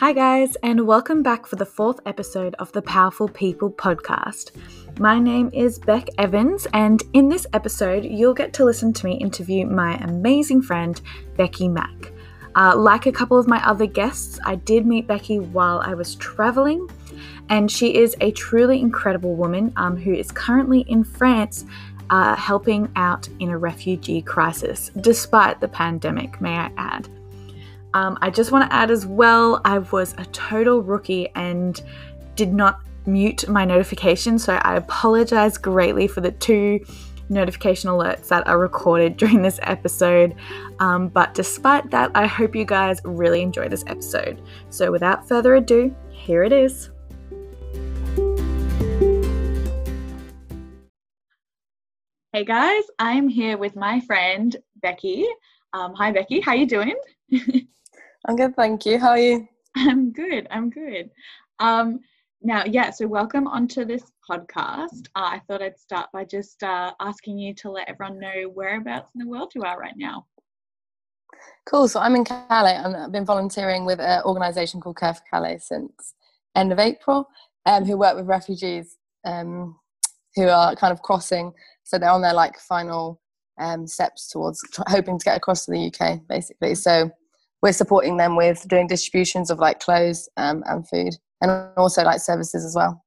Hi, guys, and welcome back for the fourth episode of the Powerful People podcast. My name is Beck Evans, and in this episode, you'll get to listen to me interview my amazing friend, Becky Mack. Uh, like a couple of my other guests, I did meet Becky while I was traveling, and she is a truly incredible woman um, who is currently in France uh, helping out in a refugee crisis, despite the pandemic, may I add. Um, I just want to add as well, I was a total rookie and did not mute my notifications, so I apologize greatly for the two notification alerts that are recorded during this episode. Um, but despite that, I hope you guys really enjoy this episode. So without further ado, here it is. Hey guys, I'm here with my friend Becky. Um, hi Becky, how you doing? I'm good, thank you. How are you? I'm good. I'm good. Um, now, yeah, so welcome onto this podcast. Uh, I thought I'd start by just uh, asking you to let everyone know whereabouts in the world you are right now. Cool. So I'm in Calais. And i have been volunteering with an organisation called Care for Calais since end of April, um, who work with refugees um, who are kind of crossing. So they're on their like final um, steps towards hoping to get across to the UK, basically. So we're supporting them with doing distributions of like clothes um, and food and also like services as well.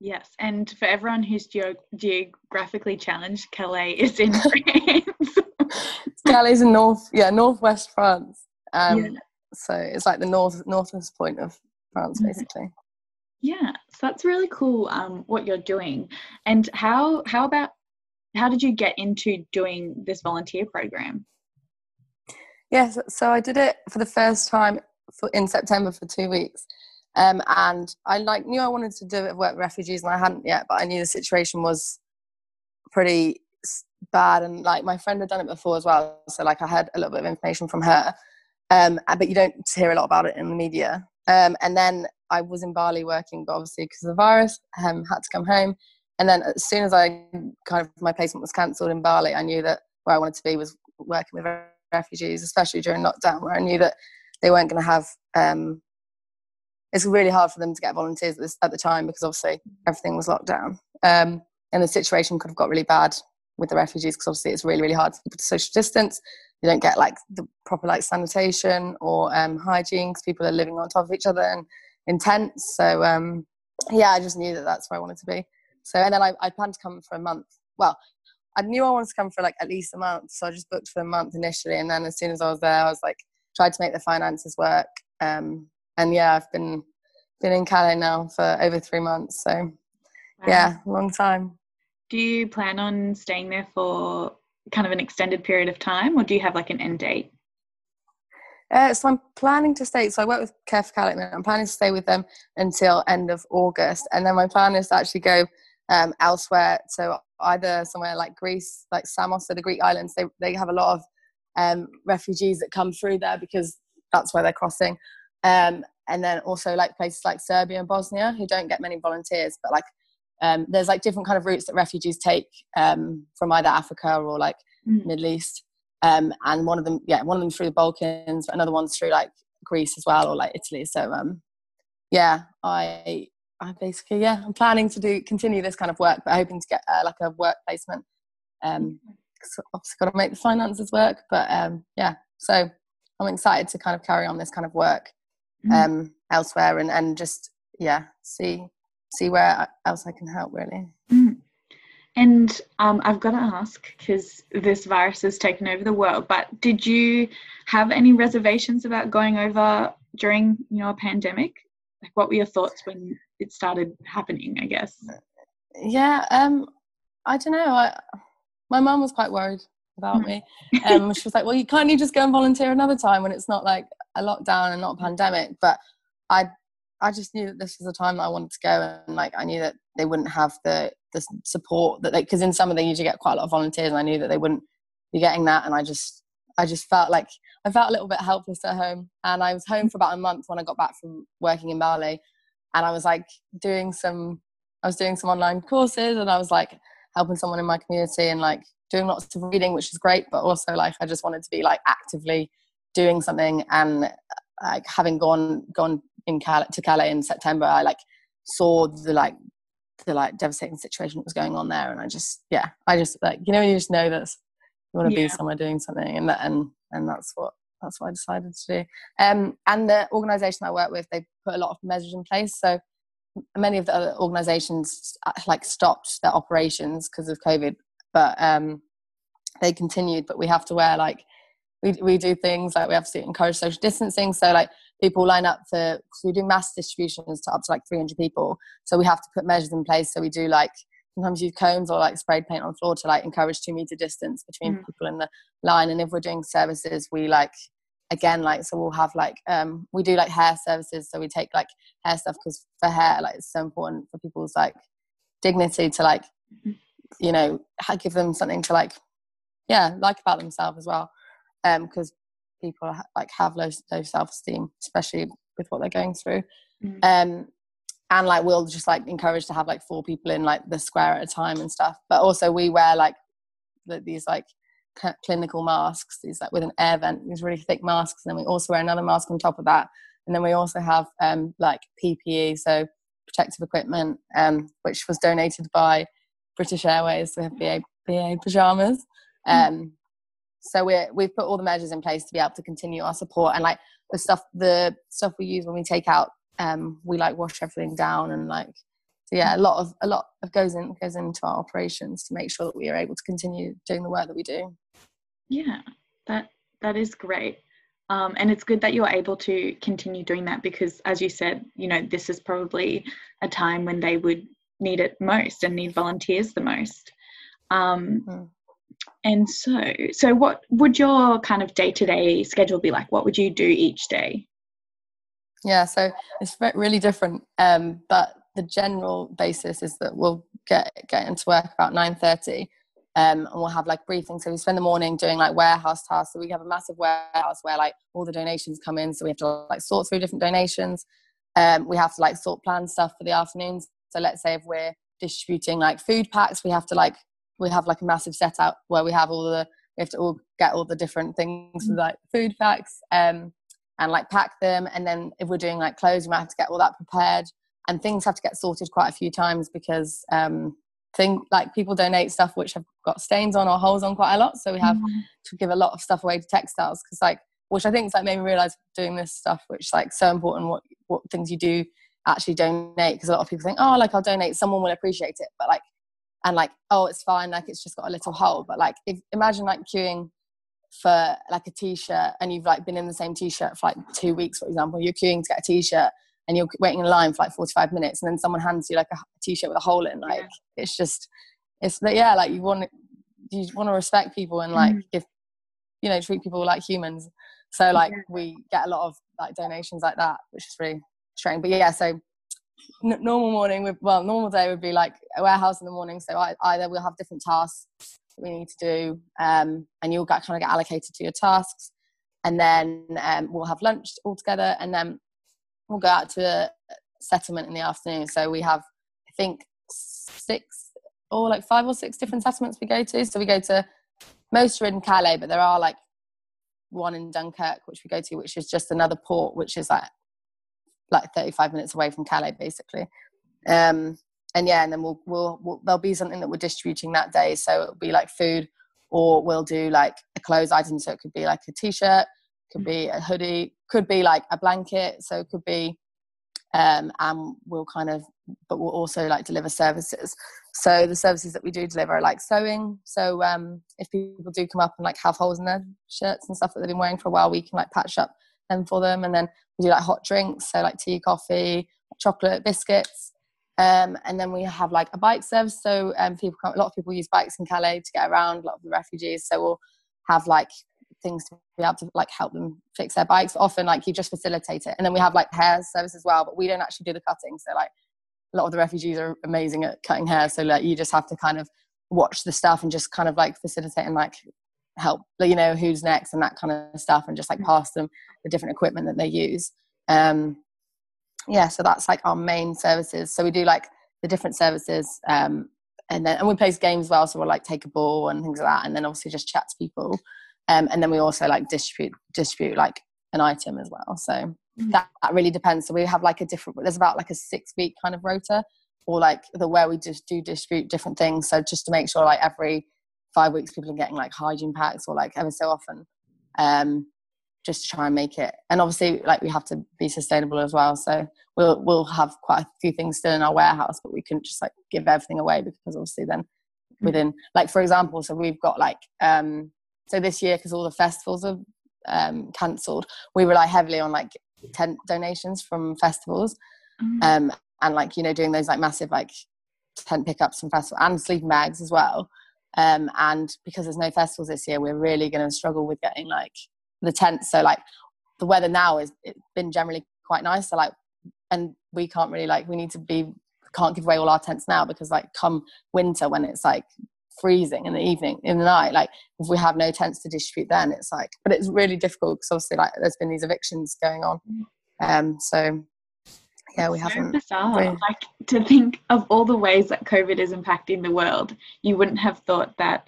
Yes and for everyone who's ge- geographically challenged calais is in france. Calais is in north yeah northwest france. Um, yeah. so it's like the north northwest point of france mm-hmm. basically. Yeah so that's really cool um, what you're doing. And how how about how did you get into doing this volunteer program Yes, so I did it for the first time for, in September for two weeks. Um, and I like knew I wanted to do it work with refugees, and I hadn't yet, but I knew the situation was pretty bad, and like my friend had done it before as well, so like I had a little bit of information from her. Um, but you don't hear a lot about it in the media. Um, and then I was in Bali working, but obviously because of the virus, um, had to come home. And then as soon as I kind of my placement was cancelled in Bali, I knew that where I wanted to be was working with refugees, especially during lockdown, where I knew that they weren't going to have. Um, it's really hard for them to get volunteers at, this, at the time because obviously everything was locked down, um, and the situation could have got really bad with the refugees because obviously it's really really hard for people to social distance. You don't get like the proper like sanitation or um, hygiene because people are living on top of each other and in tents. So um, yeah, I just knew that that's where I wanted to be. So and then I, I planned to come for a month. Well, I knew I wanted to come for like at least a month, so I just booked for a month initially, and then as soon as I was there, I was like tried to make the finances work. Um, and yeah, I've been been in Calais now for over three months, so wow. yeah, long time. Do you plan on staying there for kind of an extended period of time, or do you have like an end date? Uh, so I'm planning to stay. So I work with Care for Calais. I'm planning to stay with them until end of August, and then my plan is to actually go um, elsewhere. So either somewhere like Greece, like Samos, so the Greek islands, they, they have a lot of um, refugees that come through there because that's where they're crossing. Um, and then also like places like Serbia and Bosnia who don't get many volunteers, but like um, there's like different kind of routes that refugees take um, from either Africa or like mm. Middle East. Um, and one of them, yeah, one of them through the Balkans, but another one's through like Greece as well or like Italy. So um, yeah, I I basically, yeah, I'm planning to do continue this kind of work, but hoping to get uh, like a work placement. Um, so obviously got to make the finances work, but um, yeah, so I'm excited to kind of carry on this kind of work mm-hmm. um, mm. elsewhere and and just yeah, see see where else I can help really. Mm. And um, I've got to ask because this virus has taken over the world. But did you have any reservations about going over during you know a pandemic? Like, what were your thoughts when it started happening? I guess. Yeah, um, I don't know. I, my mum was quite worried about me. Um, she was like, "Well, you can't you just go and volunteer another time when it's not like a lockdown and not a pandemic?" But I, I just knew that this was the time that I wanted to go, and like I knew that they wouldn't have the the support that they because in summer they usually get quite a lot of volunteers, and I knew that they wouldn't be getting that, and I just I just felt like I felt a little bit helpless at home, and I was home for about a month when I got back from working in Bali, and I was like doing some I was doing some online courses, and I was like helping someone in my community and like doing lots of reading, which is great, but also like I just wanted to be like actively doing something, and like having gone gone in Calais, to Calais in September, I like saw the like the like devastating situation that was going on there, and I just yeah, I just like you know you just know that you want to yeah. be somewhere doing something, and that and and that's what that's what I decided to do. Um, and the organisation I work with, they put a lot of measures in place. So many of the other organisations uh, like stopped their operations because of COVID, but um, they continued. But we have to wear like we we do things like we have to encourage social distancing. So like people line up for so we do mass distributions to up to like 300 people. So we have to put measures in place. So we do like sometimes use cones or like sprayed paint on floor to like encourage two meter distance between mm. people in the line. And if we're doing services, we like again like so we'll have like um we do like hair services so we take like hair stuff because for hair like it's so important for people's like dignity to like mm-hmm. you know give them something to like yeah like about themselves as well um because people like have low, low self-esteem especially with what they're going through mm-hmm. um and like we'll just like encourage to have like four people in like the square at a time and stuff. But also we wear like the, these like clinical masks these like with an air vent these really thick masks and then we also wear another mask on top of that. And then we also have um like ppe so protective equipment um which was donated by british airways so we have ba ba pajamas. Mm. um so we're we've put all the measures in place to be able to continue our support. And like the stuff the stuff we use when we take out um we like wash everything down and like so yeah a lot of a lot of goes in goes into our operations to make sure that we are able to continue doing the work that we do yeah that that is great um, and it's good that you're able to continue doing that because as you said you know this is probably a time when they would need it most and need volunteers the most um, mm. And so, so what would your kind of day to day schedule be like? What would you do each day? Yeah, so it's really different. Um, but the general basis is that we'll get get into work about nine thirty, um, and we'll have like briefings. So we spend the morning doing like warehouse tasks. So we have a massive warehouse where like all the donations come in. So we have to like sort through different donations. Um, we have to like sort plan stuff for the afternoons. So let's say if we're distributing like food packs, we have to like we have like a massive setup where we have all the we have to all get all the different things mm. like food packs um, and like pack them. And then if we're doing like clothes we might have to get all that prepared. And things have to get sorted quite a few times because um thing like people donate stuff which have got stains on or holes on quite a lot. So we have mm. to give a lot of stuff away to textiles because like which i think is like made me realize doing this stuff which like so important what what things you do actually donate. Because a lot of people think oh like i'll donate. Someone will appreciate it. But like and like oh it's fine. Like it's just got a little hole. But like if imagine like queuing for like a t-shirt and you've like been in the same t-shirt for like two weeks for example you're queuing to get a t-shirt and you're waiting in line for like 45 minutes and then someone hands you like a t-shirt with a hole in like yeah. it's just it's that yeah like you want you want to respect people and like mm. give you know treat people like humans so like yeah. we get a lot of like donations like that which is really strange but yeah so n- normal morning with well normal day would be like a warehouse in the morning so I, either we'll have different tasks we need to do um, and you'll get kind of get allocated to your tasks. And then um, we'll have lunch all together and then we'll go out to a settlement in the afternoon. So we have i think six or like five or six different settlements we go to. So we go to most are in calais but there are like one in dunkirk which we go to which is just another port which is like like 35 minutes away from Calais, basically. Um, and yeah, and then we'll, we'll, we'll, there'll be something that we're distributing that day. So it'll be like food, or we'll do like a clothes item. So it could be like a t-shirt, could be a hoodie, could be like a blanket. So it could be, um, and we'll kind of, but we'll also like deliver services. So the services that we do deliver are like sewing. So um, if people do come up and like have holes in their shirts and stuff that they've been wearing for a while, we can like patch up them for them. And then we do like hot drinks, so like tea, coffee, chocolate, biscuits. Um, and then we have like a bike service. So um, people, come, a lot of people use bikes in Calais to get around. A lot of the refugees. So we'll have like things to be able to like help them fix their bikes. Often like you just facilitate it. And then we have like hair service as well, but we don't actually do the cutting. So like a lot of the refugees are amazing at cutting hair. So like you just have to kind of watch the stuff and just kind of like facilitate and like help you know who's next and that kind of stuff and just like mm. pass them the different equipment that they use um yeah so that's like our main services so we do like the different services um and then and we play games as well so we'll like take a ball and things like that and then obviously just chat to people um and then we also like distribute distribute like an item as well. So mm-hmm. that, that really depends. So we have like a different. There's about like a six week kind of rota, or like the where we just do distribute different things. So just to make sure like every five weeks people are getting like hygiene packs or like ever so often. Um, just to try and make it and obviously like we have to be sustainable as well so we'll we'll have quite a few things still in our warehouse but we can just like give everything away because obviously then mm-hmm. within like for example so we've got like um so this year because all the festivals are um cancelled we rely heavily on like tent donations from festivals mm-hmm. um and like you know doing those like massive like tent pickups from festival and sleeping bags as well um and because there's no festivals this year we're really going to struggle with getting like the tents. So like the weather now is it's been generally quite nice. So like, and we can't really like we need to be can't give away all our tents now because like come winter when it's like freezing in the evening in the night like if we have no tents to distribute then it's like but it's really difficult because obviously like there's been these evictions going on um so yeah we haven't really... like to think of all the ways that covid is impacting the world you wouldn't have thought that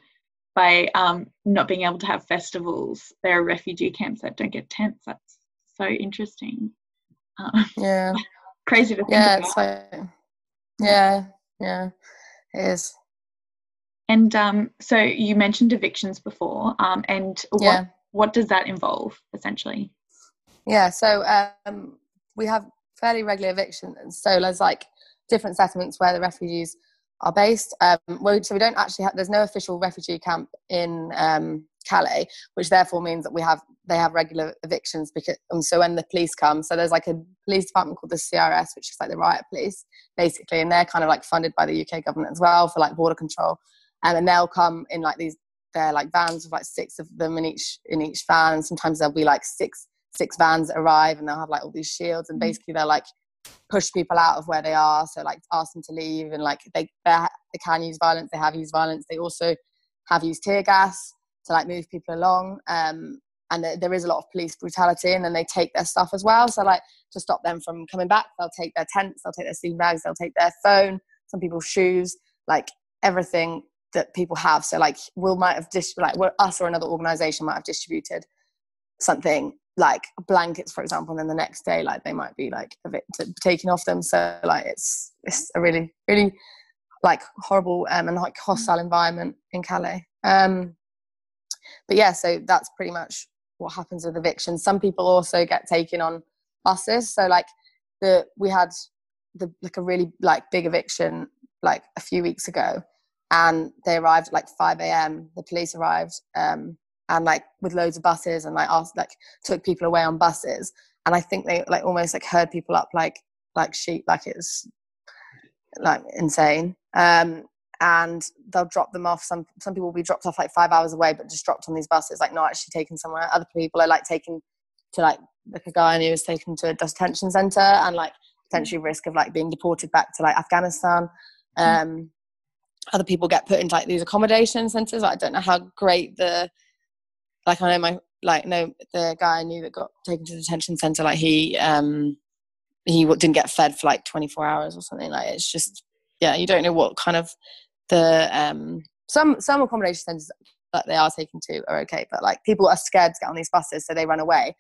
by um, not being able to have festivals. There are refugee camps that don't get tents. That's so interesting. Um, yeah. crazy to think yeah, about. So, yeah, yeah, it is. And um, so you mentioned evictions before, um, and what yeah. what does that involve essentially? Yeah, so um, we have fairly regular evictions. So there's like different settlements where the refugees are based. Um, so we don't actually have, there's no official refugee camp in um, Calais, which therefore means that we have, they have regular evictions because, and so when the police come, so there's like a police department called the CRS, which is like the riot police, basically, and they're kind of like funded by the UK government as well for like border control. Um, and they'll come in like these, they're like vans with like six of them in each, in each van. And sometimes there'll be like six, six vans that arrive and they'll have like all these shields and mm. basically they're like push people out of where they are. So like ask them to leave and like they they can use violence they have used violence. They also have used tear gas to like move people along. Um, and there is a lot of police brutality and then they take their stuff as well. So like to stop them from coming back they'll take their tents they'll take their sleeping bags they'll take their phone some people's shoes like everything that people have. So like we might have dis- like us or another organization might have distributed something like blankets for example and then the next day like they might be like a bit taken off them. So like it's it's a really really like horrible um, and like hostile environment in calais. Um but yeah so that's pretty much what happens with evictions. Some people also get taken on buses. So like the we had the like a really like big eviction like a few weeks ago and they arrived at like 5 a.m the police arrived um and like with loads of buses and like asked like took people away on buses. And i think they like almost like herd people up like like sheep like it's like insane. Um and they'll drop them off. Some some people will be dropped off like five hours away but just dropped on these buses like not actually taken somewhere. Other people are like taken to like like a guy who was taken to a detention center and like potentially risk of like being deported back to like afghanistan. Mm. um other people get put into like these accommodation centers. I don't know how great the like I know my like no the guy I knew that got taken to the detention center like he um he didn't get fed for like 24 hours or something like it's just yeah you don't know what kind of the um some some accommodation centers that they are taken to are okay but like people are scared to get on these buses so they run away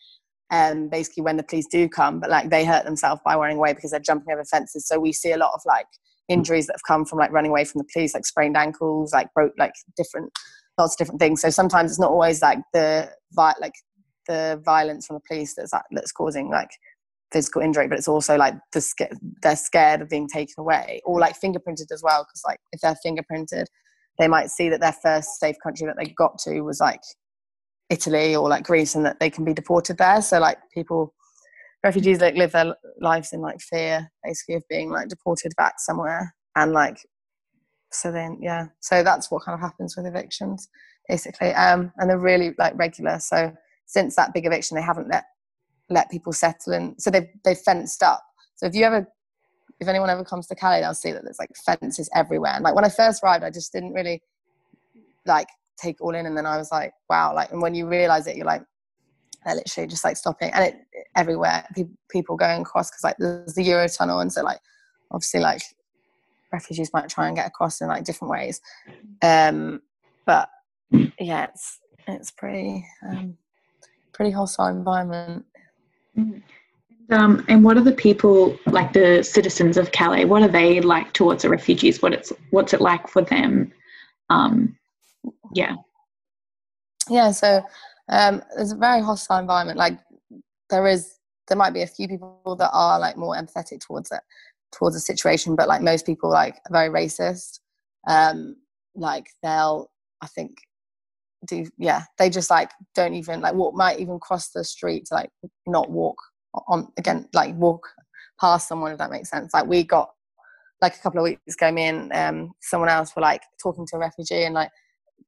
um, basically when the police do come but like they hurt themselves by running away because they're jumping over fences so we see a lot of like injuries that have come from like running away from the police like sprained ankles like broke like different lots of different things. So sometimes it's not always like the like the violence from the police that's that's causing like physical injury, but it's also like the they're scared of being taken away or like fingerprinted as well. Because like if they're fingerprinted, they might see that their first safe country that they got to was like Italy or like Greece, and that they can be deported there. So like people, refugees like live their lives in like fear, basically of being like deported back somewhere, and like so then yeah so that's what kind of happens with evictions basically. Um, and they're really like regular. So since that big eviction they haven't let let people settle in. So they've they've fenced up. So if you ever if anyone ever comes to Calais they'll see that there's like fences everywhere. And like when I first arrived I just didn't really like take all in. And then I was like wow like and when you realize it you're like they're literally just like stopping. And it everywhere people, people going across because like there's the Eurotunnel. And so like obviously like refugees might try and get across in like different ways. Um, but yeah, it's it's pretty um, pretty hostile environment. Mm. Um, and what are the people like the citizens of Calais? What are they like towards the refugees? What it's what's it like for them? Um, yeah, yeah. So um, it's a very hostile environment. Like there is, there might be a few people that are like more empathetic towards it, towards a situation, but like most people, like are very racist. Um, like they'll, I think, do yeah, they just like don't even like walk, might even cross the street to like not walk on again, like walk past someone if that makes sense. Like we got like a couple of weeks ago, me and um, someone else were like talking to a refugee and like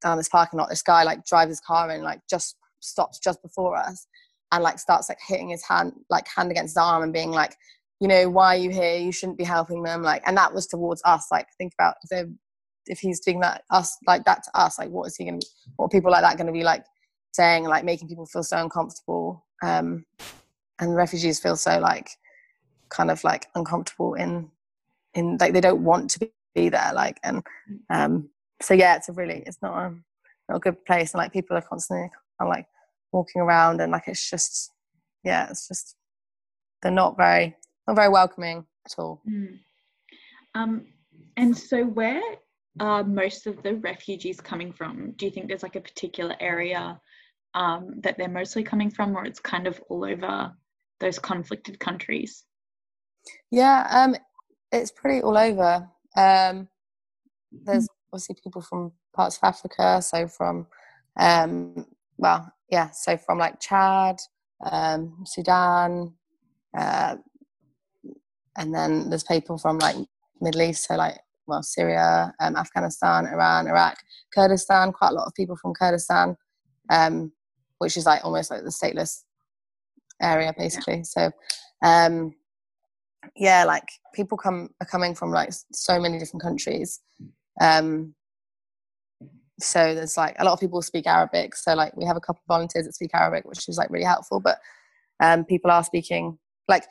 down this parking lot, this guy like drives his car and like just stops just before us and like starts like hitting his hand like hand against his arm and being like, you know, why are you here? You shouldn't be helping them. Like, and that was towards us. Like, think about if if he's doing that us like that to us, like what is he gonna what are people like that gonna be like saying, like making people feel so uncomfortable. Um and refugees feel so like kind of like uncomfortable in in like they don't want to be there like and um so yeah it's a really it's not a not a good place and like people are constantly kind of like walking around and like it's just yeah it's just they're not very not very welcoming at all mm. um and so where are most of the refugees coming from do you think there's like a particular area um, that they're mostly coming from or it's kind of all over those conflicted countries? Yeah, um, it's pretty all over. Um, there's obviously people from parts of Africa, so from, um, well, yeah, so from like Chad, um, Sudan, uh, and then there's people from like Middle East, so like well Syria, um, Afghanistan, Iran, Iraq, Kurdistan. Quite a lot of people from Kurdistan, um, which is like almost like the stateless area basically. So um, yeah, like people come are coming from like so many different countries. Um, so there's like a lot of people speak Arabic. So like we have a couple of volunteers that speak Arabic, which is like really helpful. But um, people are speaking like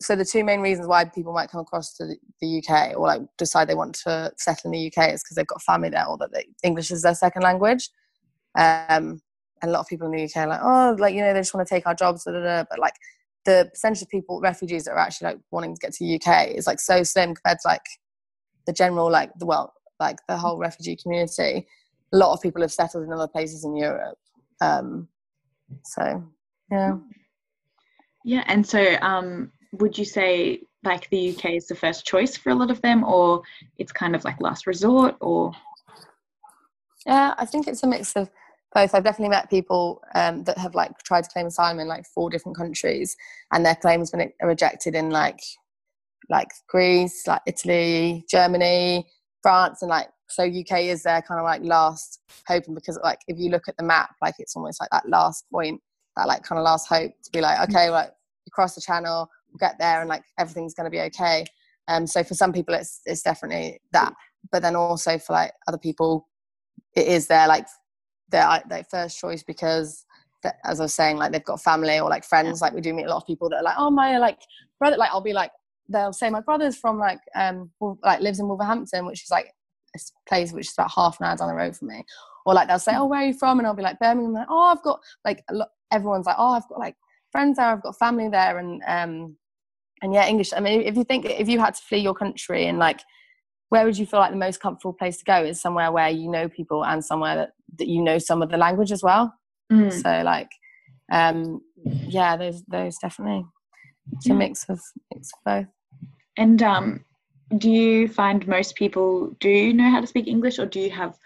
so the two main reasons why people might come across to the, UK or like decide they want to settle in the UK is because they've got family there or that they, English is their second language. Um, and a lot of people in the UK are like, oh, like you know, they just want to take our jobs, but like the percentage of people, refugees that are actually like wanting to get to the UK is like so slim compared to like the general, like the well, like the whole refugee community. A lot of people have settled in other places in Europe. Um, so yeah, yeah, and so um, would you say like the UK is the first choice for a lot of them, or it's kind of like last resort, or? Yeah, I think it's a mix of both. I've definitely met people um, that have like tried to claim asylum in like four different countries, and their claims been rejected in like like Greece, like Italy, Germany, France, and like so UK is their kind of like last hope. And because like if you look at the map, like it's almost like that last point, that like kind of last hope to be like, okay, like you cross the channel, we'll get there, and like everything's going to be okay. Um, so for some people, it's it's definitely that, but then also for like other people, it is their like their their first choice because as I was saying, like they've got family or like friends. Like we do meet a lot of people that are like, oh my like brother. Like I'll be like, they'll say my brother's from like um like lives in Wolverhampton, which is like a place which is about half an hour down the road from me. Or like they'll say, oh where are you from? And I'll be like Birmingham. Like oh I've got like lot, everyone's like oh I've got like friends there. I've got family there, and um and yeah English. I mean if you think if you had to flee your country and like where would you feel like the most comfortable place to go is somewhere where you know people and somewhere that, that you know some of the language as well mm. so like um yeah those those definitely it's a mix of mix of both and um do you find most people do know how to speak english or do you have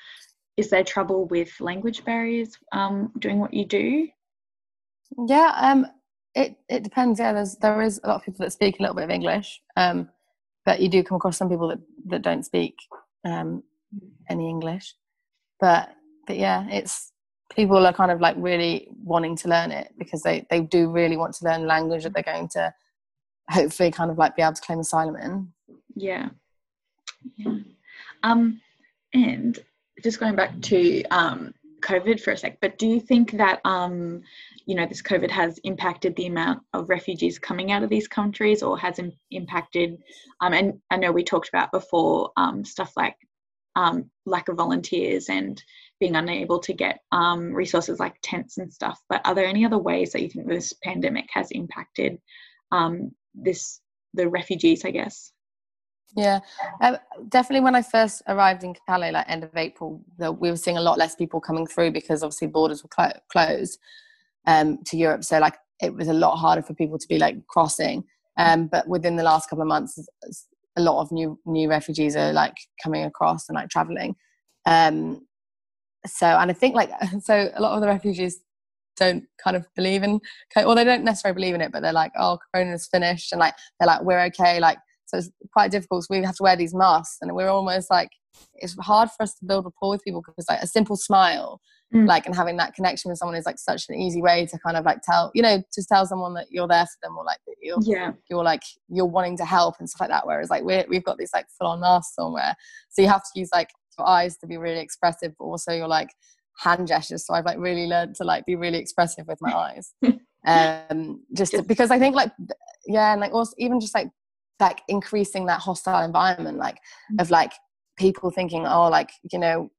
is there trouble with language barriers um doing what you do yeah um it it depends yeah there's there is a lot of people that speak a little bit of english um but you do come across some people that, that don't speak um, any English. But but yeah, it's people are kind of like really wanting to learn it because they they do really want to learn language that they're going to hopefully kind of like be able to claim asylum in. Yeah. Yeah. Um, and just going back to um, COVID for a sec, but do you think that um, you know this COVID has impacted the amount of refugees coming out of these countries, or has Im- impacted? Um, and I know we talked about before um, stuff like um, lack of volunteers and being unable to get um, resources like tents and stuff. But are there any other ways that you think this pandemic has impacted um, this the refugees? I guess. Yeah, um, definitely. When I first arrived in Calais, like end of April, the, we were seeing a lot less people coming through because obviously borders were clo- closed um, to Europe. So like it was a lot harder for people to be like crossing. Um, but within the last couple of months, a lot of new new refugees are like coming across and like traveling. Um, so and I think like so a lot of the refugees don't kind of believe in or they don't necessarily believe in it, but they're like, oh, Corona's finished, and like they're like, we're okay, like so it's quite difficult. So we have to wear these masks, and we're almost like it's hard for us to build rapport with people because like a simple smile, mm. like and having that connection with someone is like such an easy way to kind of like tell you know just tell someone that you're there for them or like that you're yeah you're like you're wanting to help and stuff like that. Whereas like we we've got these like full on masks somewhere, so you have to use like your eyes to be really expressive, but also you're like hand gestures. So I've like really learned to like be really expressive with my eyes. um just to, because I think like yeah, and like also even just like like increasing that hostile environment like mm. of like people thinking oh like you know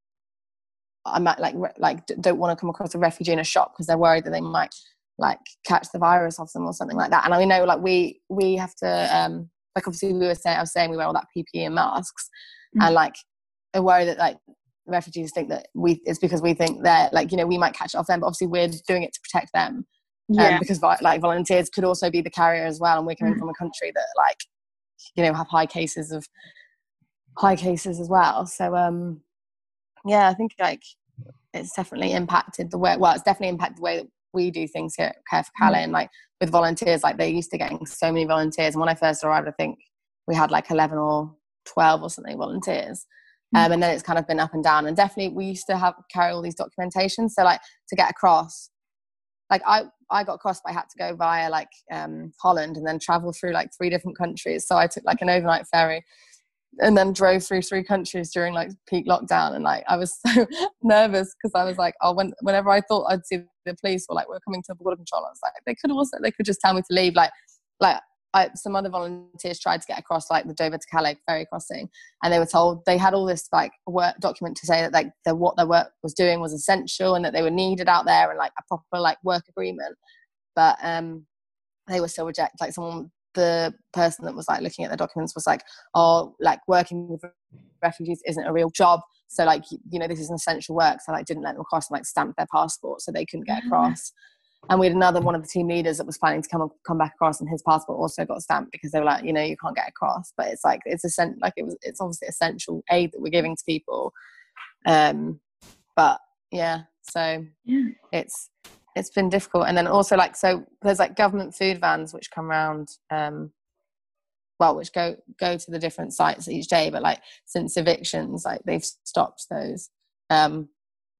i might like re- like don't want to come across a refugee in a shop because they're worried that they might like catch the virus off them or something like that and i know like we we have to um like obviously we were saying i was saying we wear all that ppe and masks mm-hmm. and like are worry that like refugees think that we it's because we think that like you know we might catch it off them but obviously we're doing it to protect them um, yeah. Um, because like volunteers could also be the carrier as well and we're coming mm-hmm. from a country that like you know have high cases of high cases as well. So um yeah i think like it's definitely impacted the way well it's definitely impacted the way that we do things here at care for calais mm. and like with volunteers like they're used to getting so many volunteers. And when i first arrived i think we had like 11 or 12 or something volunteers. Mm. um, and then it's kind of been up and down. And definitely we used to have carry all these documentations. So like to get across like I I got crossed, but I had to go via like um, Holland and then travel through like three different countries. So I took like an overnight ferry and then drove through three countries during like peak lockdown. And like I was so nervous because I was like, oh, when, whenever I thought I'd see the police or like we're coming to border control, I was like, they could also they could just tell me to leave. Like like I, some other volunteers tried to get across like the Dover to Calais ferry crossing, and they were told they had all this like work document to say that like the, what their work was doing was essential and that they were needed out there and like a proper like work agreement, but um, they were still rejected. Like someone, the person that was like looking at the documents was like, oh, like working with refugees isn't a real job, so like you know this is an essential work, so like didn't let them across and like stamped their passport so they couldn't get across. And we had another one of the team leaders that was planning to come come back across, and his passport also got stamped because they were like, you know, you can't get across. But it's like it's essential, like it was, it's obviously essential aid that we're giving to people. Um, but yeah, so yeah. it's it's been difficult. And then also like so there's like government food vans which come around, um, well, which go go to the different sites each day. But like since evictions, like they've stopped those. Um,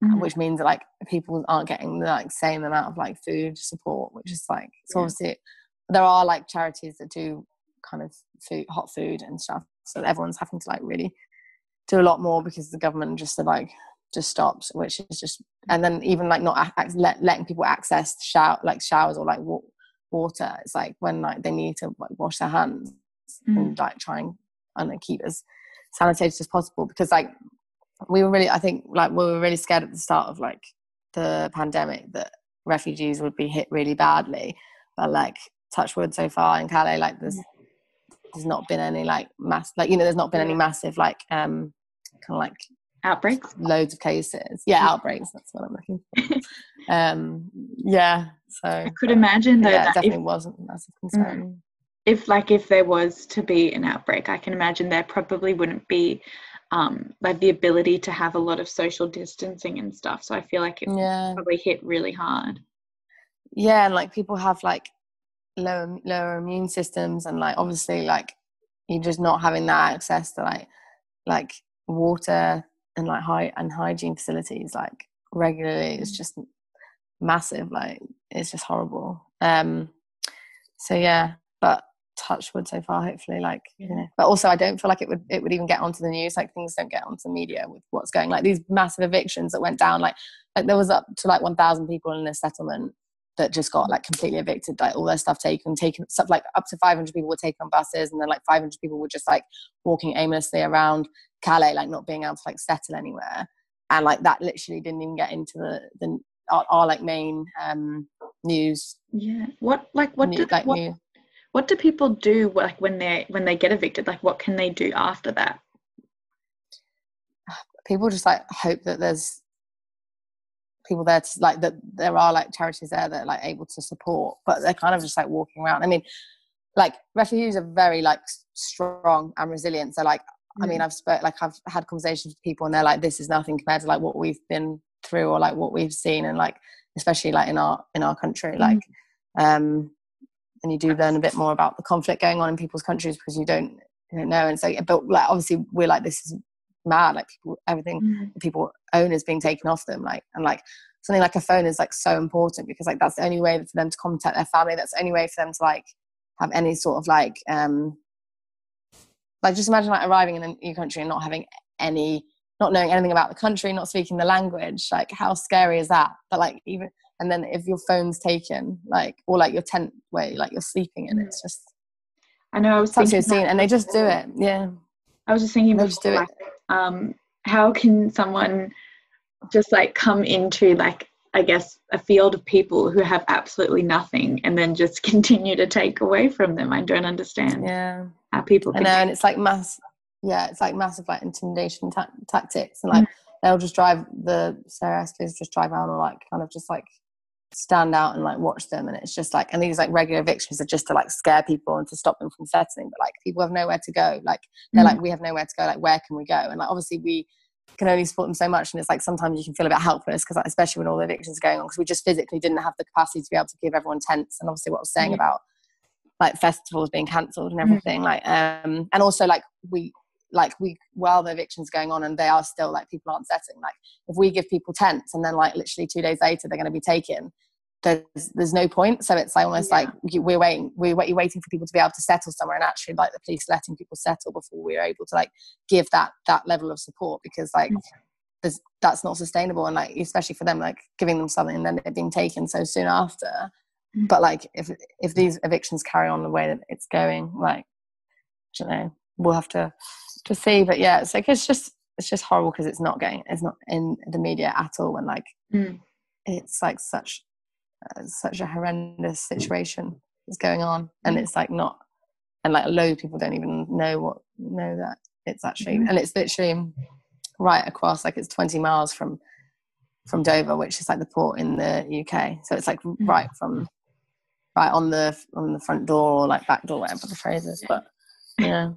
mm-hmm. which means that like people aren't getting the like same amount of like food support, which is like it's yeah. obviously there are like charities that do kind of food, hot food and stuff. So everyone's having to like really do a lot more because the government just like just stops, which is just and then even like not ac- let, letting people access shower like showers or like wa- water. It's like when like they need to like wash their hands mm. and like try and, and keep as sanitized as possible because like we were really i think like we were really scared at the start of like the pandemic that refugees would be hit really badly. But like touch wood so far in calais like there's there's not been any like mass like you know there's not been any massive like um kind of like outbreaks? loads of cases. Yeah outbreaks that's what i'm looking for. Um yeah so i could imagine though yeah, that definitely if, wasn't a massive concern. Mm, if like if there was to be an outbreak i can imagine there probably wouldn't be um, like the ability to have a lot of social distancing and stuff. So I feel like it yeah. probably hit really hard. Yeah, and like people have like lower lower immune systems, and like obviously like you're just not having that access to like like water and like high and hygiene facilities like regularly. It's mm. just massive. Like it's just horrible. Um. So yeah, but touch wood so far hopefully like you know. But also i don't feel like it would it would even get onto the news like things don't get onto the media with what's going like these massive evictions that went down like like there was up to like 1000 people in a settlement that just got like completely evicted like all their stuff taken taken stuff like up to 500 people were taken on buses and then like 500 people were just like walking aimlessly around calais like not being able to like settle anywhere. And like that literally didn't even get into the the our, our like main um news Yeah. What like what new, do like what, new what do people do like when they when they get evicted? Like what can they do after that? people just like hope that there's people there to like that there are like charities there that are like able to support but they're kind of just like walking around. I mean like refugees are very like strong and resilient. So like i mean i've spoke like i've had conversations with people and they're like this is nothing compared to like what we've been through or like what we've seen and like especially like in our in our country. Like um and you do learn a bit more about the conflict going on in people's countries because you don't you don't know. And so but like obviously we're like this is mad like people everything Mm. people own is being taken off them like and like something like a phone is like so important because like that's the only way for them to contact their family. That's the only way for them to like have any sort of like um like just imagine like arriving in a new country and not having any not knowing anything about the country not speaking the language. Like how scary is that? But like even and then if your phone's taken like or like your tent where like you're sleeping in Mm. it's just I know I was thinking insane that and they just do it yeah I was just thinking They just do it. um, how can someone just like come into like I guess a field of people who have absolutely nothing and then just continue to take away from them? I don't understand yeah how people I can. know, and it's like mass. Yeah, it's like massive like intimidation ta- tactics, and like they'll just drive the Sarah Escos just drive around or like kind of just like stand out and like watch them, and it's just like and these like regular evictions are just to like scare people and to stop them from settling, but like people have nowhere to go. Like they're Mm. like we have nowhere to go. Like where can we go? And like obviously we can only support them so much, and it's like sometimes you can feel a bit helpless because like, especially when all the evictions are going on because we just physically didn't have the capacity to be able to give everyone tents, and obviously what I was saying Yeah. about like festivals being cancelled and Mm. everything like um and also like we like we while the evictions going on and they are still like people aren't setting like if we give people tents and then like literally two days later they're going to be taken there's there's no point so it's like almost Yeah. like you, we're waiting we're, you're waiting for people to be able to settle somewhere and actually like the police letting people settle before we're able to like give that that level of support because like Mm. there's that's not sustainable and like especially for them like giving them something and then it being taken so soon after Mm. but like if if these evictions carry on the way that it's going like I don't know we'll have to to see but yeah it's like it's just it's just horrible because it's not going it's not in the media at all and like Mm. it's like such uh, such a horrendous situation is going on and Mm. it's like not and like a load of people don't even know what know that it's actually Mhm. and it's literally right across like it's 20 miles from from Dover which is like the port in the UK so it's like right from right on the on the front door or like back door whatever the phrase is but yeah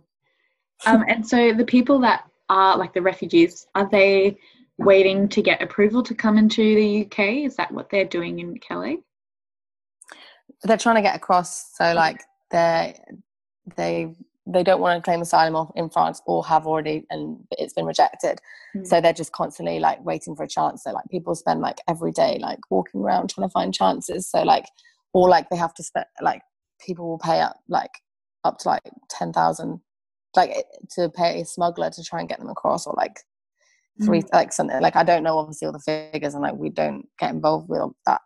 Um, and so the people that are like the refugees, are they waiting to get approval to come into the UK? Is that what they're doing in Calais? they're trying to get across so like they they they don't want to claim asylum in France or have already and it's been rejected Mm. so they're just constantly like waiting for a chance so like people spend like every day like walking around trying to find chances so like or like they have to spend like people will pay up like up to like 10,000 like to pay a smuggler to try and get them across or like three like something like I don't know obviously all the figures and like we don't get involved with that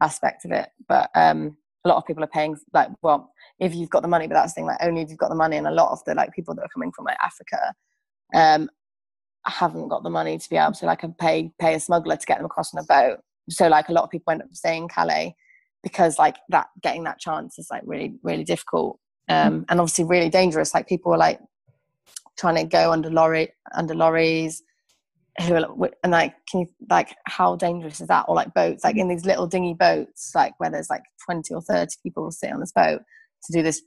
aspect of it but um a lot of people are paying like well if you've got the money but that's the thing like only if you've got the money and a lot of the like people that are coming from like Africa um haven't got the money to be able to like pay pay a smuggler to get them across on a boat. So like a lot of people end up staying in Calais because like that getting that chance is like really really difficult um and obviously really dangerous. Like people are like trying to go under lorry under lorries who are like, and like can you like how dangerous is that? Or like boats like in these little dinghy boats like where there's like 20 or 30 people will sit on this boat to do this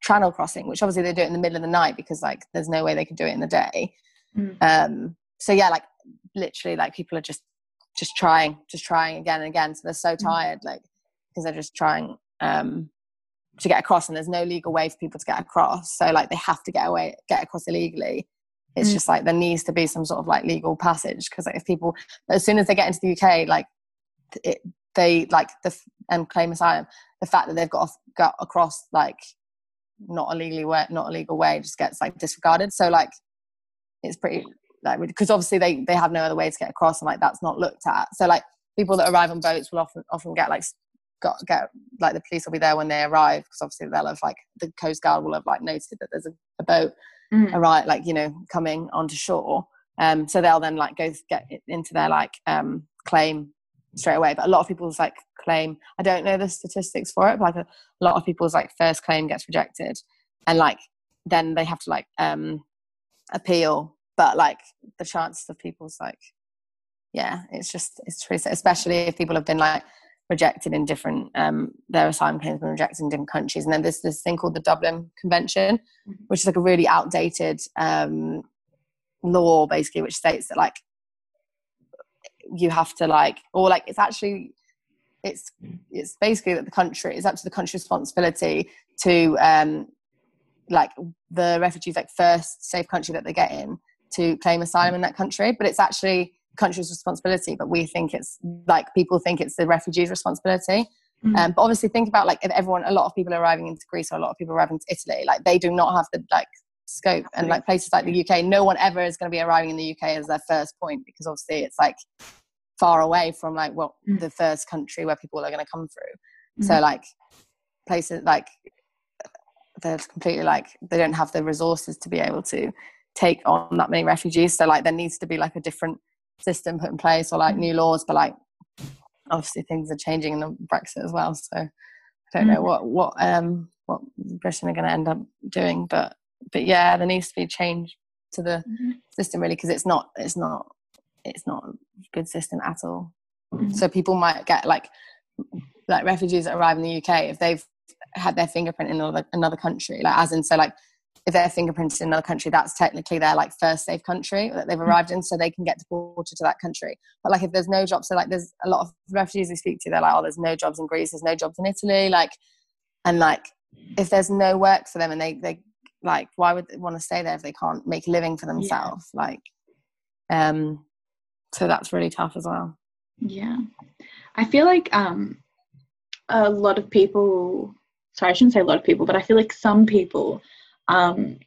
channel crossing which obviously they do it in the middle of the night because like there's no way they can do it in the day. Mm. um so yeah like literally like people are just just trying just trying again and again. So they're so tired like because they're just trying um to get across and there's no legal way for people to get across. So like they have to get away get across illegally. It's Mm. just like there needs to be some sort of like legal passage because like, if people as soon as they get into the uk like it, they like the and claim asylum the fact that they've got off, got across like not a legally way not a legal way just gets like disregarded. So like it's pretty like because obviously they they have no other way to get across and like that's not looked at. So like people that arrive on boats will often often get like got get like the police will be there when they arrive because obviously they'll have like the coast guard will have like noted that there's a, a boat Mm. arrive like you know coming onto shore Um, so they'll then like go get into their like um, claim straight away. But a lot of people's like claim, I don't know the statistics for it, but like a, a lot of people's like first claim gets rejected, and like then they have to like um, appeal. But like the chances of people's like, yeah, it's just it's true. Especially if people have been like rejected in different um, their asylum claims been rejected in different countries. And then there's this thing called the dublin convention mm-hmm. which is like a really outdated um, law basically which states that like you have to like or like it's actually it's it's basically that the country it's up to the country's responsibility to um like the refugees like first safe country that they get in to claim asylum in that country. But it's actually country's responsibility but we think it's like people think it's the refugees responsibility mm-hmm. um, but obviously think about like if everyone a lot of people are arriving into greece or a lot of people arriving to italy like they do not have the like scope and like places like the uk no one ever is going to be arriving in the uk as their first point because obviously it's like far away from like what mm. the first country where people are going to come through mm. so like places like they're completely like they don't have the resources to be able to take on that many refugees so like there needs to be like a different system put in place or like mm. new laws but like obviously things are changing in the brexit as well so i don't know mm. what what um what britain are going to end up doing but but yeah there needs to be change to the mm-hmm. system really because it's not it's not it's not a good system at all mm-hmm. so people might get like like refugees that arrive in the uk if they've had their fingerprint in another, another country like as in so like if they're fingerprinted in another country, that's technically their like first safe country that they've mm. arrived in, so they can get deported to that country. But like if there's no jobs, so like there's a lot of refugees we speak to, they're like, oh, there's no jobs in Greece, there's no jobs in Italy, like, and like if there's no work for them and they they like why would they want to stay there if they can't make a living for themselves? Yeah. Like, um, so that's really tough as well. Yeah, I feel like um a lot of people. Sorry, I shouldn't say a lot of people, but I feel like some people um,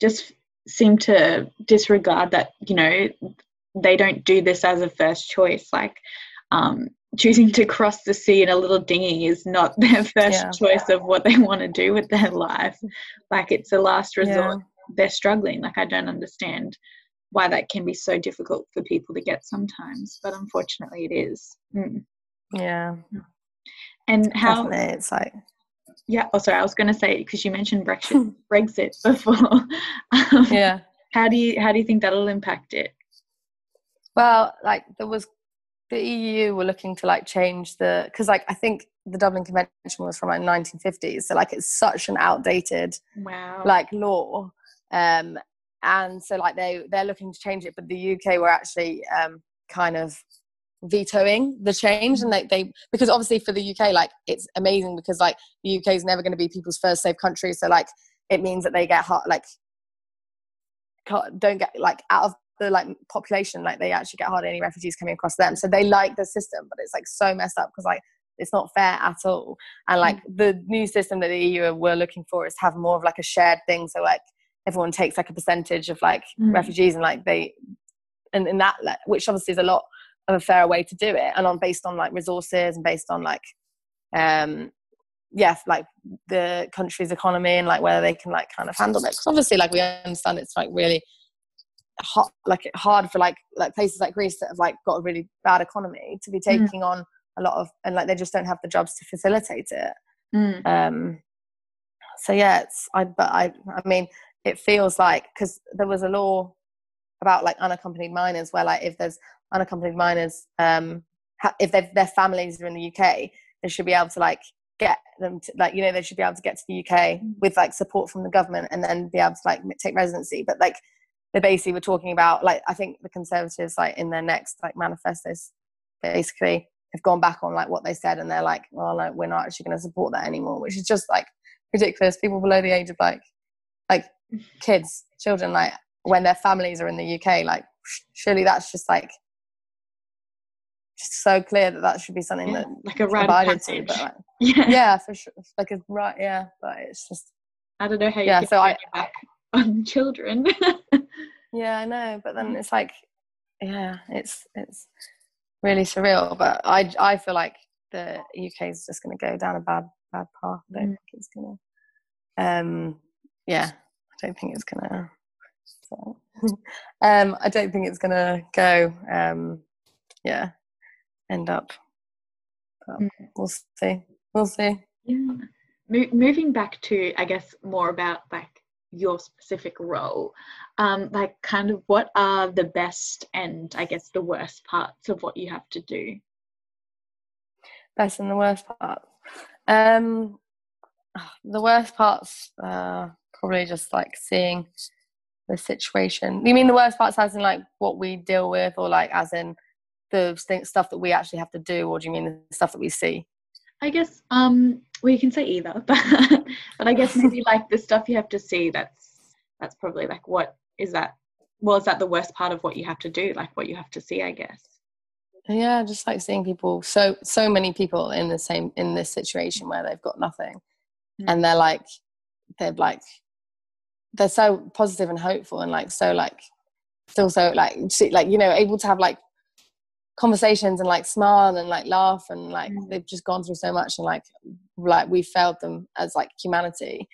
just seem to disregard that you know they don't do this as a first choice like um, choosing to cross the sea in a little dinghy is not their first yeah. choice of what they want to do with their life like it's a last resort yeah. they're struggling like i don't understand why that can be so difficult for people to get sometimes but unfortunately it is mm. yeah and how Definitely, it's like yeah. Oh, sorry. I was going to say because you mentioned Brexit, Brexit before. um, yeah. How do you how do you think that'll impact it? Well, like there was the EU were looking to like change the because like I think the Dublin Convention was from like 1950s, so like it's such an outdated wow like law. Um, and so like they they're looking to change it, but the UK were actually um, kind of vetoing the change and they, they because obviously for the uk like it's amazing because like the uk is never going to be people's first safe country. So like it means that they get hot like don't get like out of the like population like they actually get hardly any refugees coming across them. So they like the system but it's like so messed up because like it's not fair at all. And like mm. the new system that the eu were looking for is have more of like a shared thing. So like everyone takes like a percentage of like mm. refugees and like they and in that which obviously is a lot of a fair way to do it and on based on like resources and based on like um yes like the country's economy and like whether they can like kind of handle it because obviously like we understand it's like really hot like hard for like like places like greece that have like got a really bad economy to be mm. taking mm. on a lot of and like they just don't have the jobs to facilitate it mm. um so yeah it's i but i i mean it feels like because there was a law about like unaccompanied minors where like if there's unaccompanied minors, um, ha- if their families are in the UK, they should be able to like get them to like you know they should be able to get to the UK with like support from the government and then be able to like take residency. But like they basically were talking about like I think the Conservatives like in their next like manifestos basically have gone back on like what they said and they're like well like we're not actually going to support that anymore which is just like ridiculous people below the age of like like kids children like when their families are in the UK like surely that's just like just so clear that that should be something yeah, that like a right to, but like, yeah, yeah, for sure, like a right, yeah, but it's just I don't know how you yeah. So I back on children. yeah, I know, but then it's like, yeah, it's it's really surreal. But I I feel like the UK is just going to go down a bad bad path. I don't mm. think it's going to. Um, yeah, I don't think it's going to So, um, I don't think it's gonna go. Um, yeah, end up. Mm. We'll see. We'll see. Yeah. Mo- moving back to, I guess, more about like your specific role, um, like kind of what are the best and I guess the worst parts of what you have to do? Best and the worst parts. Um, the worst parts uh, probably just like seeing the situation. You mean the worst parts as in like what we deal with, or like as in the stuff that we actually have to do, or do you mean the stuff that we see? I guess um well you can say either, but but I guess maybe like the stuff you have to see that's that's probably like what is that well is that the worst part of what you have to do, like what you have to see, I guess. Yeah, just like seeing people so so many people in the same in this situation where they've got nothing mm-hmm. and they're like they're like they're so positive and hopeful and like so like still so like like you know able to have like conversations and like smile and like laugh and like mm. they've just gone through so much and like like we failed them as like humanity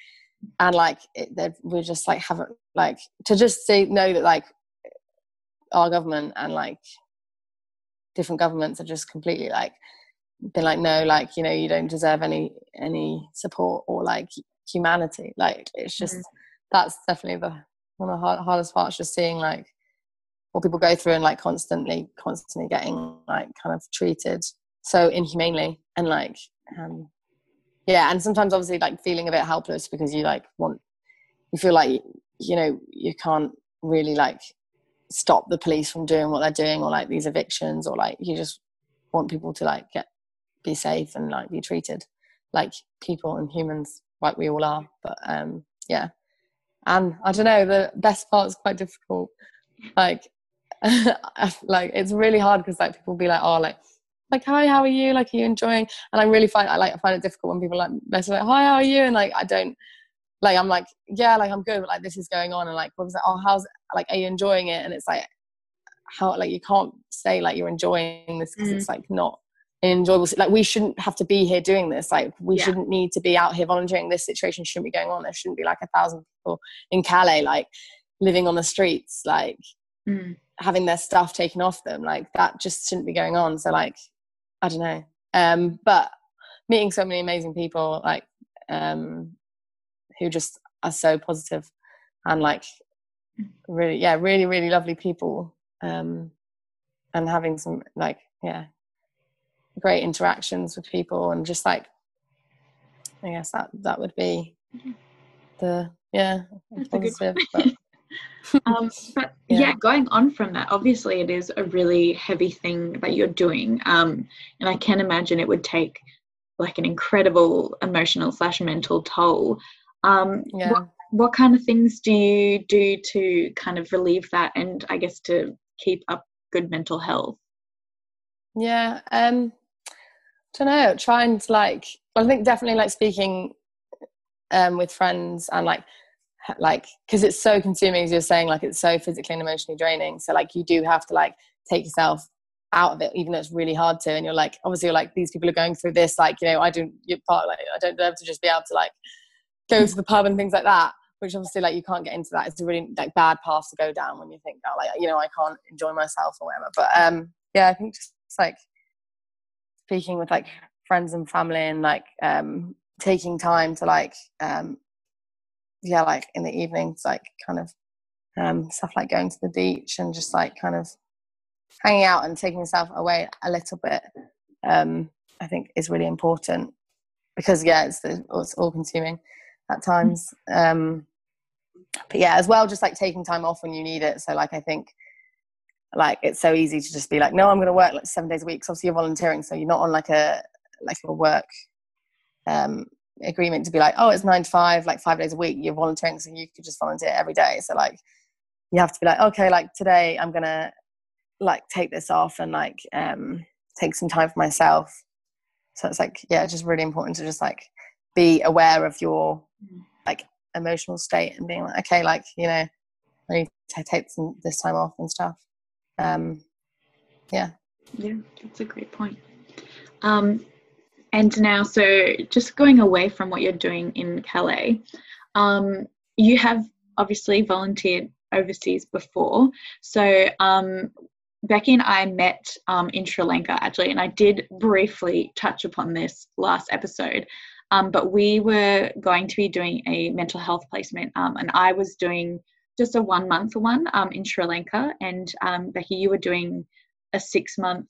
and like it, we're just like haven't like to just say know that like our government and like different governments are just completely like been like no like you know you don't deserve any any support or like humanity like it's just mm. that's definitely the one of the hard, hardest parts just seeing like what people go through and like constantly constantly getting like kind of treated so inhumanely and like um yeah and sometimes obviously like feeling a bit helpless because you like want you feel like you know you can't really like stop the police from doing what they're doing or like these evictions or like you just want people to like get be safe and like be treated like people and humans like we all are. But um yeah. And i don't know the best part is quite difficult. Like like it's really hard because like people be like, oh, like like hi, how are you? Like, are you enjoying? And I really find I like I find it difficult when people like message like, hi, how are you? And like I don't like I'm like yeah, like I'm good, but like this is going on, and like what was like, oh, how's like are you enjoying it? And it's like how like you can't say like you're enjoying this because mm. it's like not enjoyable like we shouldn't have to be here doing this like we yeah. shouldn't need to be out here volunteering this situation shouldn't be going on there shouldn't be like a thousand people in calais like living on the streets like mm. having their stuff taken off them like that just shouldn't be going on. So like i don't know. Um but meeting so many amazing people like um who just are so positive and like really yeah really really lovely people um and having some like yeah great interactions with people and just like i guess that that would be mm-hmm. the yeah positive but um, but yeah. yeah. going on from that, obviously it is a really heavy thing that you're doing, um, and I can imagine it would take like an incredible emotional slash mental toll. Um, yeah. What, what kind of things do you do to kind of relieve that, and I guess to keep up good mental health? Yeah, um, I don't know. Trying to like, I think definitely like speaking um, with friends and like like because it's so consuming as you're saying like it's so physically and emotionally draining. So like you do have to like take yourself out of it even though it's really hard to. And you're like obviously you're like these people are going through this like you know i don't you're part like i don't deserve to just be able to like go to the pub and things like that which obviously like you can't get into that. It's a really like bad path to go down when you think that like you know i can't enjoy myself or whatever. But um yeah i think just like speaking with like friends and family and like um taking time to like um yeah, like in the evenings, like kind of um, stuff like going to the beach and just like kind of hanging out and taking yourself away a little bit, um, I think is really important because yeah, it's, it's all consuming at times. Um, but yeah, as well, just like taking time off when you need it. So like, I think like it's so easy to just be like, no, I'm going to work like seven days a week. So obviously you're volunteering, so you're not on like a like a work um, agreement to be like, oh, it's nine to five, like five days a week. You're volunteering, so you could just volunteer every day. So like, you have to be like, okay, like today I'm gonna like take this off and like um take some time for myself. So it's like, yeah, it's just really important to just like be aware of your like emotional state and being like, okay, like you know, I need to take some this time off and stuff. Um, yeah. Yeah, that's a great point. Um, and now, so just going away from what you're doing in Calais, um, you have obviously volunteered overseas before. So um, Becky and I met um, in Sri Lanka actually, and I did briefly touch upon this last episode. Um, but we were going to be doing a mental health placement, um, and I was doing just a one month one um, in Sri Lanka, and um, Becky, you were doing a six month.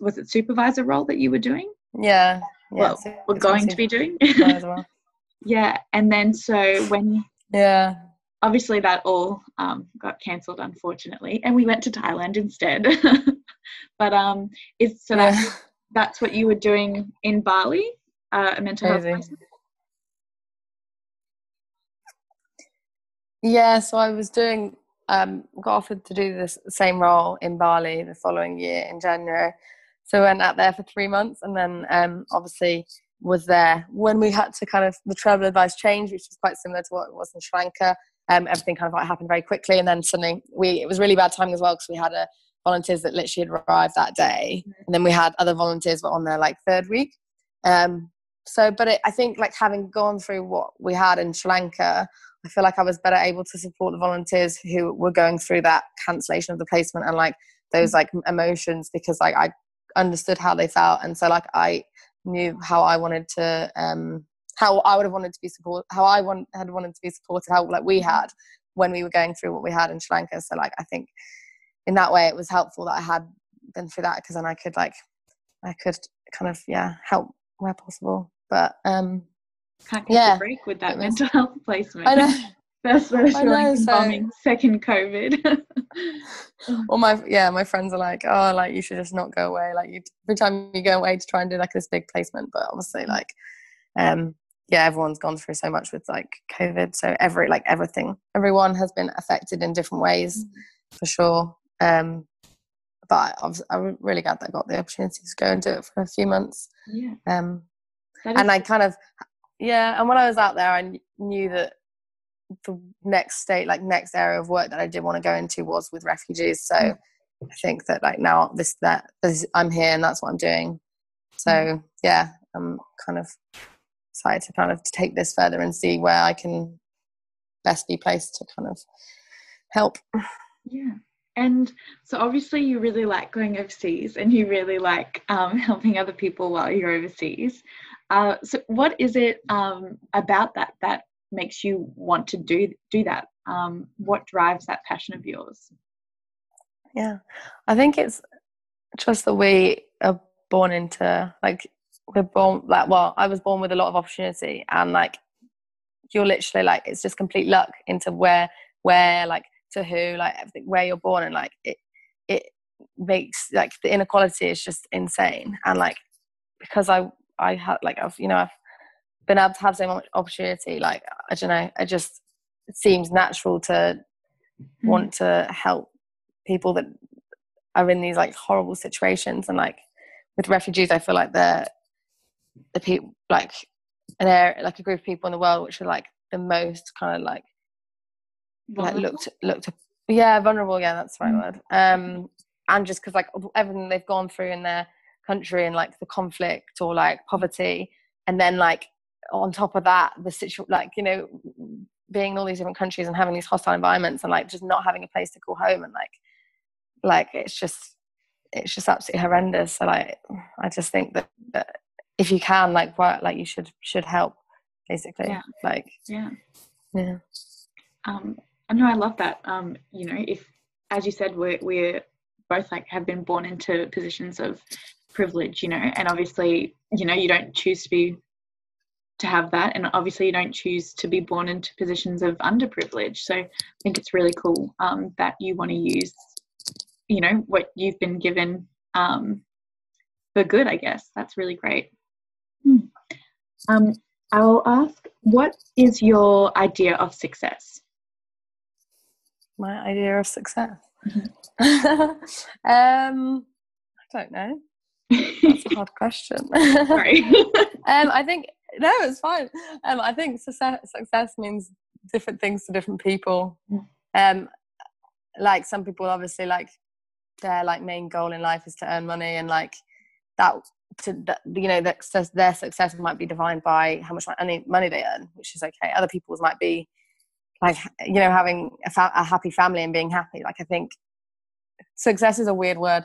Was it supervisor role that you were doing? Yeah. yeah well, we're going to be doing. yeah, and then so when yeah obviously that all um, got cancelled unfortunately and we went to thailand instead but um it's so yeah. that's, that's what you were doing in bali uh, a mental Crazy. health placement? yeah so i was doing um got offered to do this same role in bali the following year in january so I went out there for three months and then um obviously was there when we had to kind of the travel advice change which was quite similar to what it was in sri lanka um, everything kind of like happened very quickly, and then suddenly we it was really bad timing as well because we had a volunteers that literally had arrived that day, and then we had other volunteers were on their like third week. Um, so, but it, I think like having gone through what we had in Sri Lanka, I feel like I was better able to support the volunteers who were going through that cancellation of the placement and like those like emotions because like I understood how they felt, and so like I knew how I wanted to um, how I would have wanted to be supported, how I want, had wanted to be supported, how like we had when we were going through what we had in Sri Lanka. So like I think in that way it was helpful that I had been through that because then I could like I could kind of yeah help where possible. But um can't yeah, a break with that mental health placement. I know. First first know, so, bombing, second COVID. well, my yeah, my friends are like, oh, like you should just not go away. Like you, every time you go away to try and do like this big placement, but obviously, mm. like, um, yeah, everyone's gone through so much with like COVID. So every like everything, everyone has been affected in different ways, mm-hmm. for sure. Um, but I was, I'm really glad that I got the opportunity to go and do it for a few months. Yeah. Um, and I kind of, yeah. And when I was out there, I knew that the next state, like next area of work that I did want to go into was with refugees. So mm. I think that like now this that this, I'm here and that's what I'm doing. So mm. yeah, I'm kind of excited to kind of take this further and see where I can best be placed to kind of help. Yeah. And so obviously you really like going overseas and you really like um, helping other people while you're overseas. Uh, so what is it um, about that that makes you want to do do that? Um, what drives that passion of yours? Yeah, I think it's just that we are born into like we're born like well i was born with a lot of opportunity and like you're literally like it's just complete luck into where where like to who like everything where you're born and like it it makes like the inequality is just insane and like because i i had like i've you know i've been able to have so much opportunity like i don't know it just it seems natural to mm-hmm. want to help people that are in these like horrible situations and like with refugees i feel like they're the people like an area like a group of people in the world which are like the most kind of like vulnerable? like looked looked yeah vulnerable yeah that's the right mm. word um and just because like everything they've gone through in their country and like the conflict or like poverty and then like on top of that the situation like you know being in all these different countries and having these hostile environments and like just not having a place to call home and like like it's just it's just absolutely horrendous. So like i just think that, that if you can like work like you should should help basically. Yeah. like yeah. yeah. Um i know i love that um you know if as you said we're we're both like have been born into positions of privilege you know and obviously you know you don't choose to be to have that and obviously you don't choose to be born into positions of underprivilege so i think it's really cool um, that you want to use you know what you've been given um, for good i guess that's really great Hmm. Um, I will ask, what is your idea of success? My idea of success? Mm-hmm. um, I don't know. That's a hard question. Sorry. um, I think, no, it's fine. Um, I think success, success means different things to different people. Hmm. Um, like some people obviously like their like main goal in life is to earn money and like that to you know that their success might be defined by how much money money they earn, which is okay. Other people's might be like you know having a, fa- a happy family and being happy like i think success is a weird word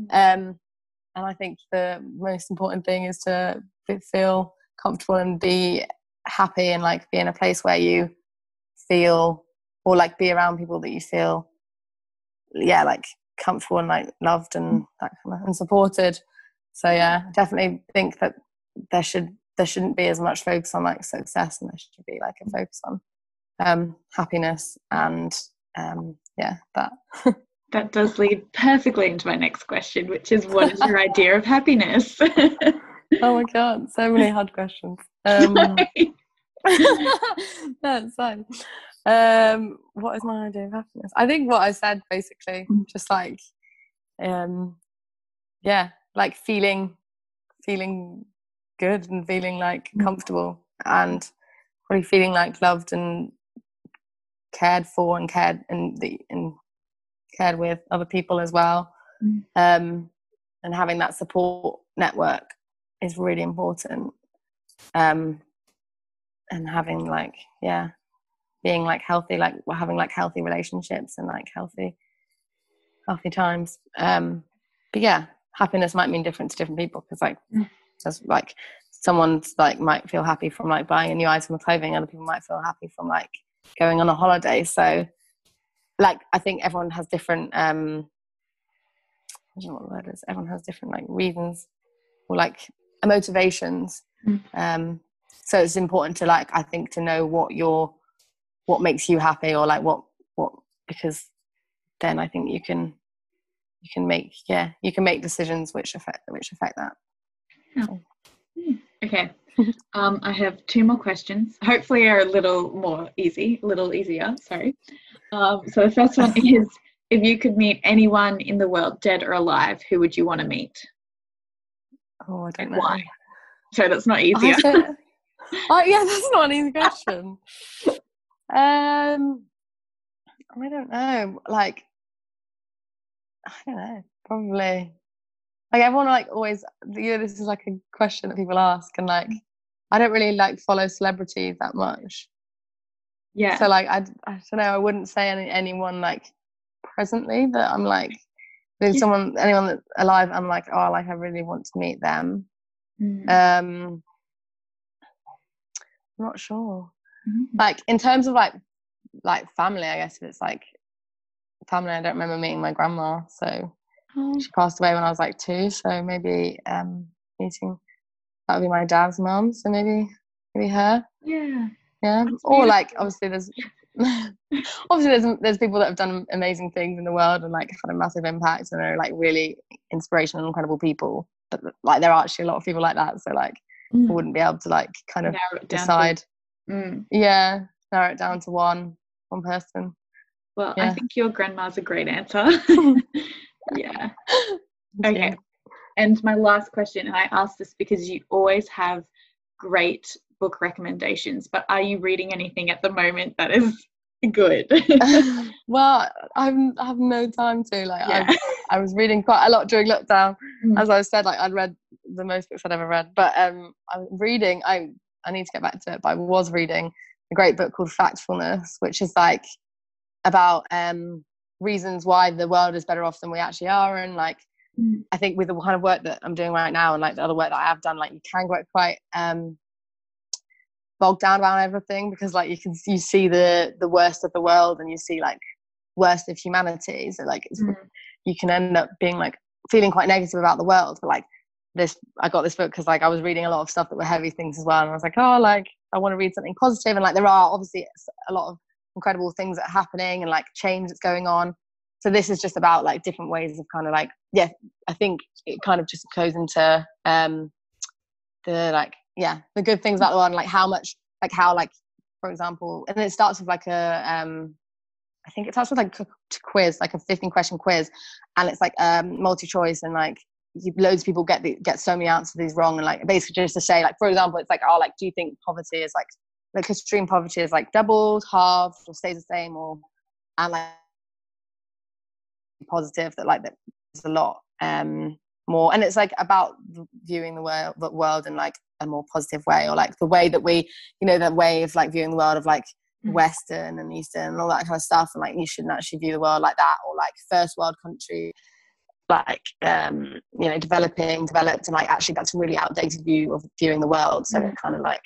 mm. um and i think the most important thing is to feel comfortable and be happy and like be in a place where you feel or like be around people that you feel yeah like comfortable and like loved and mm. that kind of, and supported. So yeah definitely think that there should there shouldn't be as much focus on like success and there should be like a focus on um happiness and um yeah that. That does lead perfectly into my next question which is what is your idea of happiness oh my god so many hard questions um that's fine um what is my idea of happiness i think what i said basically mm. just like um yeah like feeling feeling good and feeling like mm. comfortable and probably feeling like loved and cared for and cared and the and cared with other people as well mm. um and having that support network is really important. Um and having like yeah being like healthy like having like healthy relationships and like healthy healthy times. Um but yeah happiness might mean different to different people because like mm. there's like someone's like might feel happy from like buying a new item of clothing other people might feel happy from like going on a holiday. So like i think everyone has different um i don't know what the word is. Everyone has different like reasons or like motivations. Mm. um so it's important to like i think to know what your what makes you happy or like what what because then i think you can you can make yeah you can make decisions which affect which affect that. Yeah. Hmm. okay. Um, i have two more questions. Hopefully are a little more easy a little easier sorry. Um, so the first one is if you could meet anyone in the world dead or alive who would you want to meet oh i don't know why so that's not easier oh yeah that's not an easy question um i don't know like I don't know, probably. Like everyone like always you know, this is like a question that people ask and like I don't really like follow celebrities that much. Yeah. So like I, I don't know, I wouldn't say any anyone like presently that I'm like yeah. someone anyone that's alive I'm like, oh like I really want to meet them. Mm. Um I'm not sure. Mm. Like in terms of like like family, I guess if it's like family. I don't remember meeting my grandma, so oh. she passed away when I was like two. So maybe um, meeting that would be my dad's mom. So maybe maybe her. Yeah. Yeah. That's or beautiful. like obviously there's obviously there's there's people that have done amazing things in the world and like had a massive impact and are like really inspirational and incredible people. But like there are actually a lot of people like that. So like mm. I wouldn't be able to like kind of decide. Mm. Yeah, narrow it down to one one person. Well, yeah. I think your grandma's a great answer. yeah. Okay. And my last question, and I ask this because you always have great book recommendations, but are you reading anything at the moment that is good? well, I'm, I have no time to. Like, yeah. I, I was reading quite a lot during lockdown. Mm. As I said, like I'd read the most books I'd ever read, but um, I'm reading. I I need to get back to it, but I was reading a great book called Factfulness, which is like about um, reasons why the world is better off than we actually are and like mm. i think with the kind of work that i'm doing right now and like the other work that i have done like you can get quite um, bogged down about everything because like you can you see the the worst of the world and you see like worst of humanity. So like mm. you can end up being like feeling quite negative about the world. But like this i got this book because like i was reading a lot of stuff that were heavy things as well and i was like oh like i want to read something positive. And like there are obviously a lot of incredible things that are happening and like change that's going on. So this is just about like different ways of kind of like yeah i think it kind of just goes into um the like yeah the good things about the world like how much like how like for example and it starts with like a um i think it starts with like a quiz like a 15 question quiz and it's like um multi-choice and like loads of people get the, get so many answers these wrong and like basically just to say like for example it's like oh like do you think poverty is like like extreme poverty is like doubled, halved, or stays the same, or and like positive that like there's a lot um more and it's like about viewing the world the world in like a more positive way or like the way that we you know the way of like viewing the world of like mm. Western and Eastern and all that kind of stuff, and like you shouldn't actually view the world like that, or like first world country, like um, you know, developing, developed, and like actually that's a really outdated view of viewing the world. So mm. it kind of like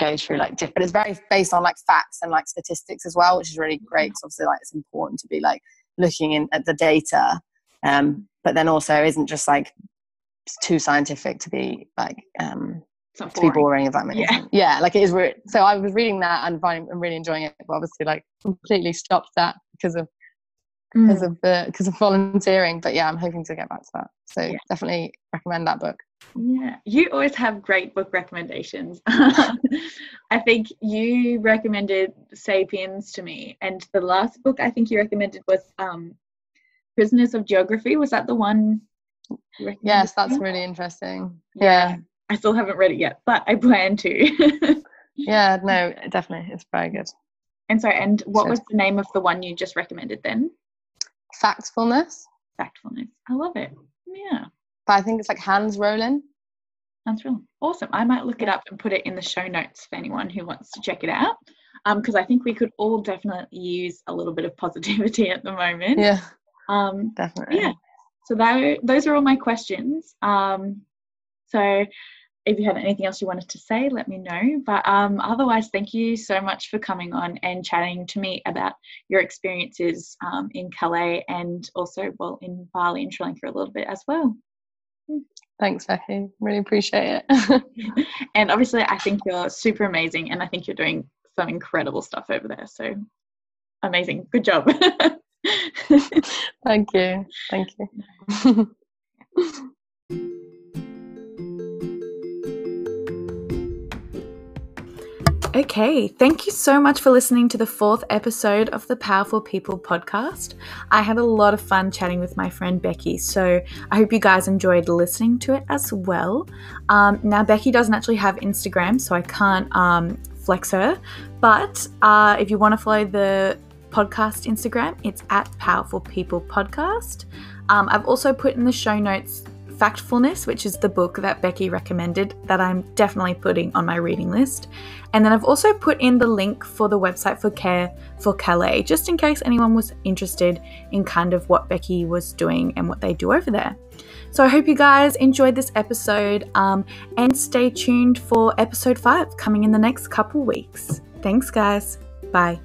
goes through like different. But it's very based on like facts and like statistics as well, which is really great. Because obviously, like it's important to be like looking in at the data, um, but then also isn't just like too scientific to be like um, to be boring if that makes yeah. sense. Yeah, like it is. Re- so I was reading that and finding, I'm really enjoying it, but obviously like completely stopped that because of mm. because of the because of volunteering. But yeah, I'm hoping to get back to that. So yeah. definitely recommend that book. Yeah, you always have great book recommendations. I think you recommended *Sapiens* to me, and the last book I think you recommended was um, *Prisoners of Geography*. Was that the one? Yes, that's really interesting. yeah. yeah I still haven't read it yet, but I plan to. yeah, no, definitely. It's very good. And so, and what was the name of the one you just recommended then? Factfulness. Factfulness. I love it. Yeah. But I think it's like Hans Rosling. Hans Rosling. Awesome. I might look it up and put it in the show notes for anyone who wants to check it out. Because um, I think we could all definitely use a little bit of positivity at the moment. Yeah. Um, definitely. Yeah. So that, those are all my questions. Um, so if you have anything else you wanted to say, let me know. But um, otherwise, thank you so much for coming on and chatting to me about your experiences um, in Calais and also, well, in Bali and Sri Lanka a little bit as well. Thanks, Becky. Really appreciate it. and obviously, I think you're super amazing, and I think you're doing some incredible stuff over there. So amazing. Good job. Thank you. Thank you. Okay, thank you so much for listening to the fourth episode of the Powerful People podcast. I had a lot of fun chatting with my friend Becky, so I hope you guys enjoyed listening to it as well. Um, now, Becky doesn't actually have Instagram, so I can't um, flex her, but uh, if you want to follow the podcast Instagram, it's at Powerful People Podcast. Um, I've also put in the show notes Factfulness, which is the book that Becky recommended that I'm definitely putting on my reading list. And then I've also put in the link for the website for Care for Calais, just in case anyone was interested in kind of what Becky was doing and what they do over there. So I hope you guys enjoyed this episode um, and stay tuned for episode five coming in the next couple weeks. Thanks, guys. Bye.